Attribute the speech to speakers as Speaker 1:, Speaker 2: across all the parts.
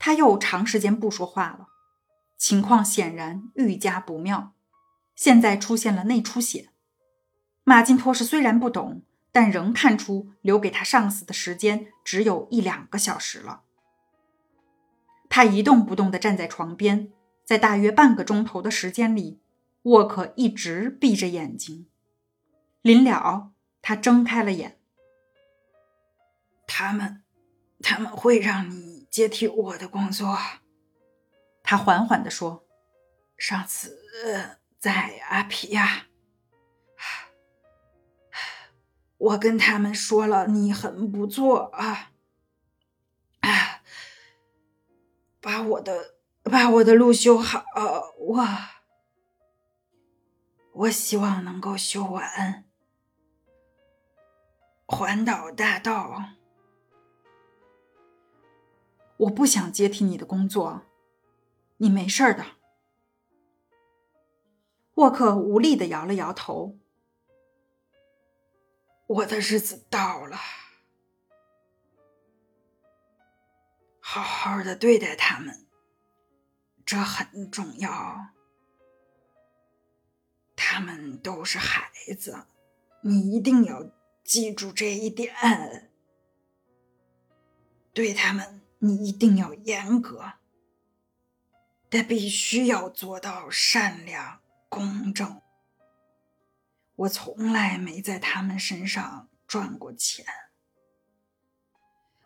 Speaker 1: 他又长时间不说话了，情况显然愈加不妙。现在出现了内出血。马金托什虽然不懂，但仍看出留给他上司的时间只有一两个小时了。他一动不动地站在床边，在大约半个钟头的时间里，沃克一直闭着眼睛。临了，他睁开了眼。
Speaker 2: 他们，他们会让你接替我的工作。
Speaker 1: 他缓缓地说：“
Speaker 2: 上次在阿皮亚，我跟他们说了，你很不错啊，啊，把我的把我的路修好。我我希望能够修完环岛大道。”
Speaker 1: 我不想接替你的工作，你没事的。沃克无力的摇了摇头。
Speaker 2: 我的日子到了，好好的对待他们，这很重要。他们都是孩子，你一定要记住这一点，对他们。你一定要严格，但必须要做到善良、公正。我从来没在他们身上赚过钱，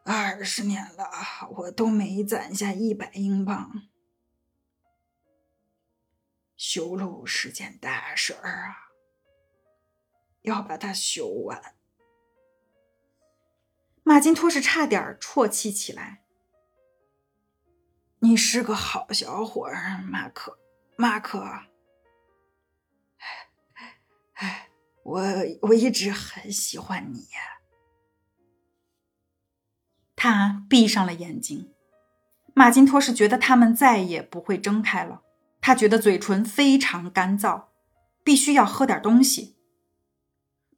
Speaker 2: 二十年了，我都没攒下一百英镑。修路是件大事儿啊，要把它修完。
Speaker 1: 马金托是差点啜泣起来。
Speaker 2: 你是个好小伙儿，马克，马克。哎，我我一直很喜欢你呀。
Speaker 1: 他闭上了眼睛。马金托是觉得他们再也不会睁开了。他觉得嘴唇非常干燥，必须要喝点东西。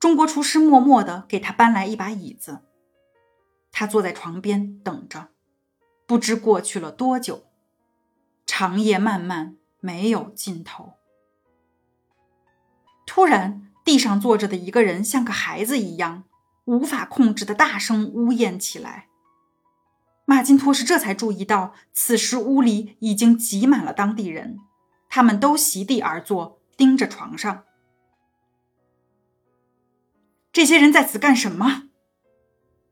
Speaker 1: 中国厨师默默的给他搬来一把椅子。他坐在床边等着。不知过去了多久，长夜漫漫，没有尽头。突然，地上坐着的一个人像个孩子一样，无法控制的大声呜咽起来。马金托什这才注意到，此时屋里已经挤满了当地人，他们都席地而坐，盯着床上。这些人在此干什么？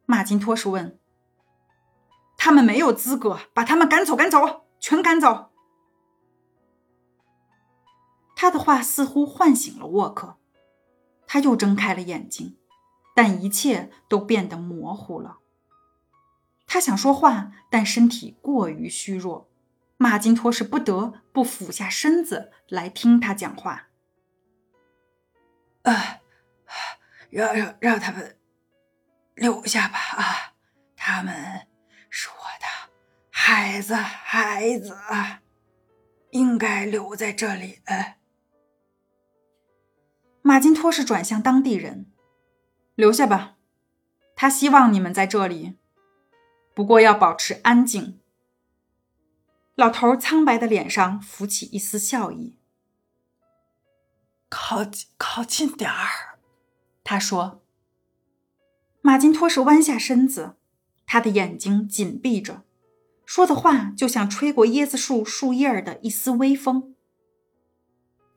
Speaker 1: 马金托什问。他们没有资格，把他们赶走，赶走，全赶走。他的话似乎唤醒了沃克，他又睁开了眼睛，但一切都变得模糊了。他想说话，但身体过于虚弱，马金托是不得不俯下身子来听他讲话。
Speaker 2: 啊，让让让他们留下吧！啊，他们。孩子，孩子应该留在这里。
Speaker 1: 马金托是转向当地人，留下吧。他希望你们在这里，不过要保持安静。老头苍白的脸上浮起一丝笑意。
Speaker 2: 靠近，靠近点儿，
Speaker 1: 他说。马金托是弯下身子。他的眼睛紧闭着，说的话就像吹过椰子树树叶儿的一丝微风。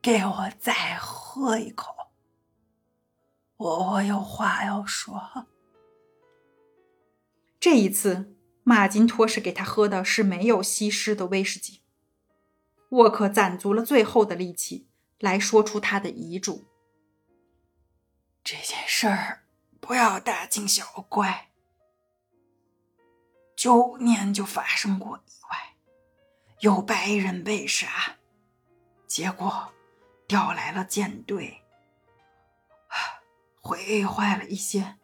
Speaker 2: 给我再喝一口，我我有话要说。
Speaker 1: 这一次，马金托是给他喝的是没有稀释的威士忌。沃克攒足了最后的力气来说出他的遗嘱：
Speaker 2: 这件事儿不要大惊小怪。九年就发生过意外，有白人被杀，结果调来了舰队，毁坏了一些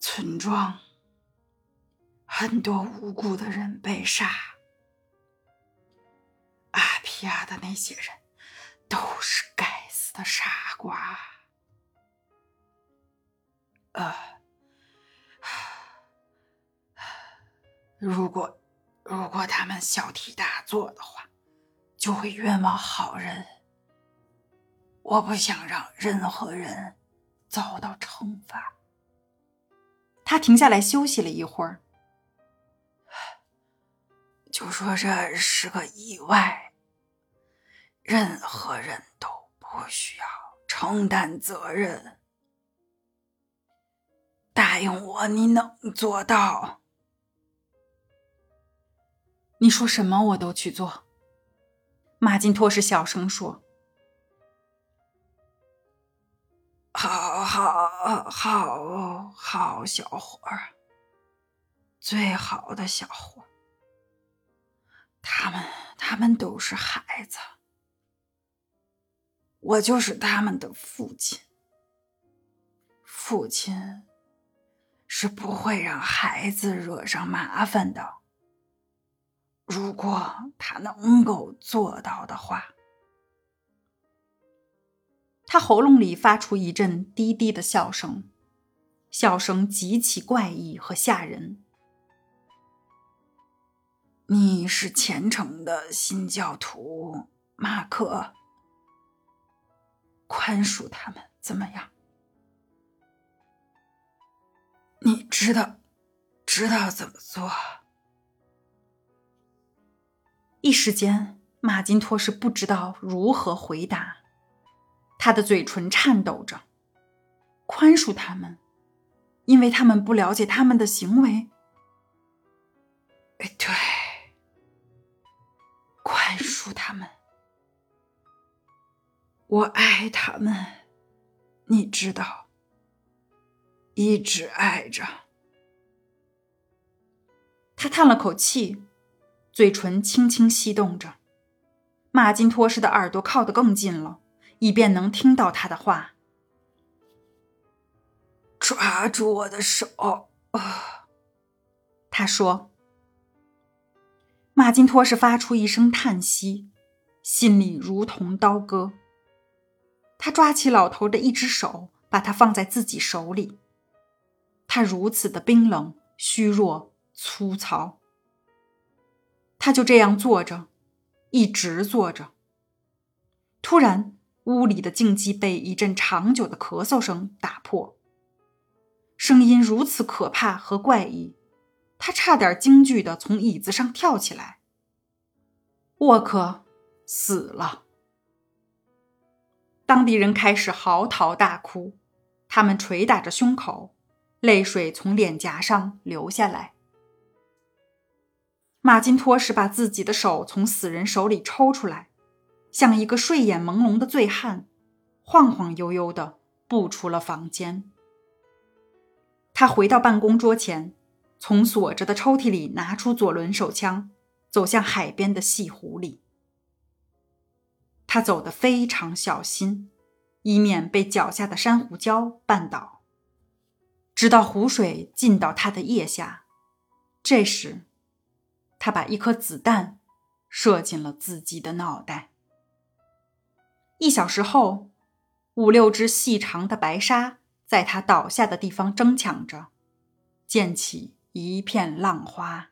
Speaker 2: 村庄，很多无辜的人被杀。阿皮亚的那些人都是该死的傻瓜。呃。如果如果他们小题大做的话，就会冤枉好人。我不想让任何人遭到惩罚。
Speaker 1: 他停下来休息了一会儿，
Speaker 2: 就说这是个意外，任何人都不需要承担责任。答应我，你能做到。
Speaker 1: 你说什么我都去做。马金托是小声说：“
Speaker 2: 好，好，好，好小伙儿，最好的小伙儿。他们，他们都是孩子，我就是他们的父亲。父亲是不会让孩子惹上麻烦的。”如果他能够做到的话，
Speaker 1: 他喉咙里发出一阵低低的笑声，笑声极其怪异和吓人。
Speaker 2: 你是虔诚的新教徒，马克，宽恕他们怎么样？你知道，知道怎么做。
Speaker 1: 一时间，马金托是不知道如何回答，他的嘴唇颤抖着。宽恕他们，因为他们不了解他们的行为。
Speaker 2: 哎，对，宽恕他们。我爱他们，你知道，一直爱着。
Speaker 1: 他叹了口气。嘴唇轻轻翕动着，马金托斯的耳朵靠得更近了，以便能听到他的话。
Speaker 2: 抓住我的手，啊，
Speaker 1: 他说。马金托斯发出一声叹息，心里如同刀割。他抓起老头的一只手，把它放在自己手里。他如此的冰冷、虚弱、粗糙。他就这样坐着，一直坐着。突然，屋里的静寂被一阵长久的咳嗽声打破。声音如此可怕和怪异，他差点惊惧的从椅子上跳起来。沃克死了。当地人开始嚎啕大哭，他们捶打着胸口，泪水从脸颊上流下来。马金托什把自己的手从死人手里抽出来，像一个睡眼朦胧的醉汉，晃晃悠悠地步出了房间。他回到办公桌前，从锁着的抽屉里拿出左轮手枪，走向海边的细湖里。他走得非常小心，以免被脚下的珊瑚礁绊倒，直到湖水浸到他的腋下。这时。他把一颗子弹射进了自己的脑袋。一小时后，五六只细长的白鲨在他倒下的地方争抢着，溅起一片浪花。